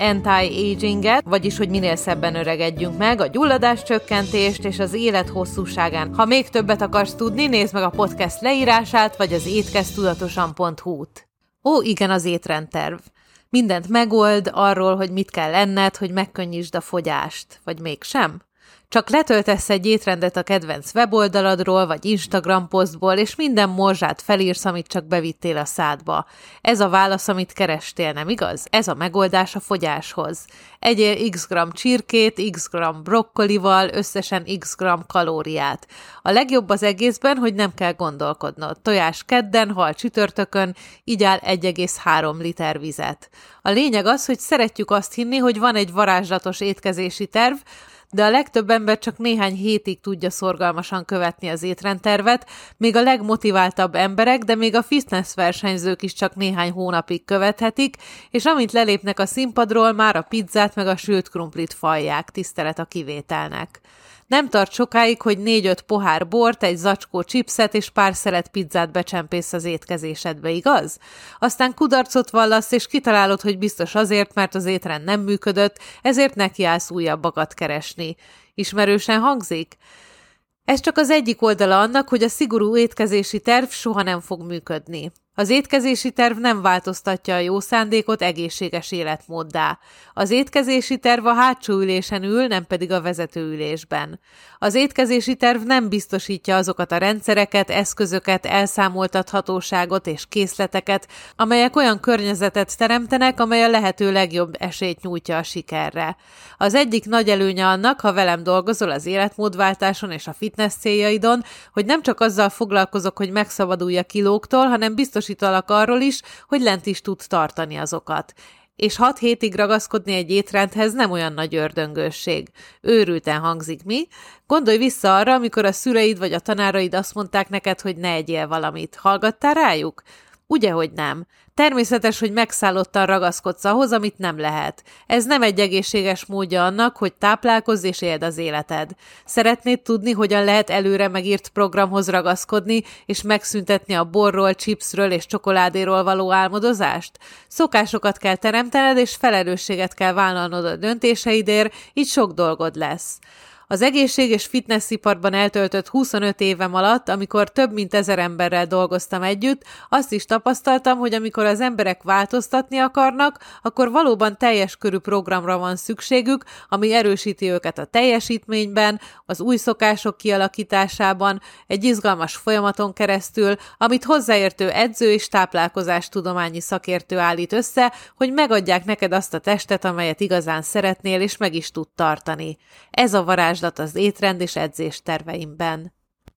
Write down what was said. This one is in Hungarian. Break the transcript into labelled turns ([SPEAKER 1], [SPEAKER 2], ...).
[SPEAKER 1] anti-aginget, vagyis hogy minél szebben öregedjünk meg, a gyulladás csökkentést és az élet hosszúságán. Ha még többet akarsz tudni, nézd meg a podcast leírását, vagy az étkeztudatosan.hu-t. Ó, igen, az étrendterv. Mindent megold arról, hogy mit kell lenned, hogy megkönnyítsd a fogyást, vagy mégsem? Csak letöltesz egy étrendet a kedvenc weboldaladról, vagy Instagram posztból, és minden morzsát felírsz, amit csak bevittél a szádba. Ez a válasz, amit kerestél, nem igaz? Ez a megoldás a fogyáshoz. Egyél x gram csirkét, x gram brokkolival, összesen x gram kalóriát. A legjobb az egészben, hogy nem kell gondolkodnod. Tojás kedden, hal csütörtökön, így áll 1,3 liter vizet. A lényeg az, hogy szeretjük azt hinni, hogy van egy varázslatos étkezési terv, de a legtöbb ember csak néhány hétig tudja szorgalmasan követni az étrendtervet, még a legmotiváltabb emberek, de még a fitness versenyzők is csak néhány hónapig követhetik, és amint lelépnek a színpadról, már a pizzát meg a sült krumplit falják, tisztelet a kivételnek. Nem tart sokáig, hogy négy-öt pohár bort, egy zacskó chipset és pár szelet pizzát becsempész az étkezésedbe, igaz? Aztán kudarcot vallasz, és kitalálod, hogy biztos azért, mert az étrend nem működött, ezért nekiállsz újabbakat keresni. Ismerősen hangzik? Ez csak az egyik oldala annak, hogy a szigorú étkezési terv soha nem fog működni. Az étkezési terv nem változtatja a jó szándékot egészséges életmóddá. Az étkezési terv a hátsó ülésen ül, nem pedig a vezetőülésben. Az étkezési terv nem biztosítja azokat a rendszereket, eszközöket, elszámoltathatóságot és készleteket, amelyek olyan környezetet teremtenek, amely a lehető legjobb esélyt nyújtja a sikerre. Az egyik nagy előnye annak, ha velem dolgozol az életmódváltáson és a fitness céljaidon, hogy nem csak azzal foglalkozok, hogy megszabadulj a kilóktól, hanem biztos biztosítalak arról is, hogy lent is tud tartani azokat. És hat hétig ragaszkodni egy étrendhez nem olyan nagy ördöngősség. Őrülten hangzik mi? Gondolj vissza arra, amikor a szüleid vagy a tanáraid azt mondták neked, hogy ne egyél valamit. Hallgattál rájuk? Ugye, hogy nem. Természetes, hogy megszállottan ragaszkodsz ahhoz, amit nem lehet. Ez nem egy egészséges módja annak, hogy táplálkozz és éld az életed. Szeretnéd tudni, hogyan lehet előre megírt programhoz ragaszkodni, és megszüntetni a borról, chipsről és csokoládéról való álmodozást? Szokásokat kell teremtened, és felelősséget kell vállalnod a döntéseidért, így sok dolgod lesz. Az egészség és fitnessiparban eltöltött 25 évem alatt, amikor több mint ezer emberrel dolgoztam együtt, azt is tapasztaltam, hogy amikor az emberek változtatni akarnak, akkor valóban teljes körű programra van szükségük, ami erősíti őket a teljesítményben, az új szokások kialakításában, egy izgalmas folyamaton keresztül, amit hozzáértő edző és táplálkozás tudományi szakértő állít össze, hogy megadják neked azt a testet, amelyet igazán szeretnél, és meg is tud tartani. Ez a varázs varázslat az étrend és edzés terveimben.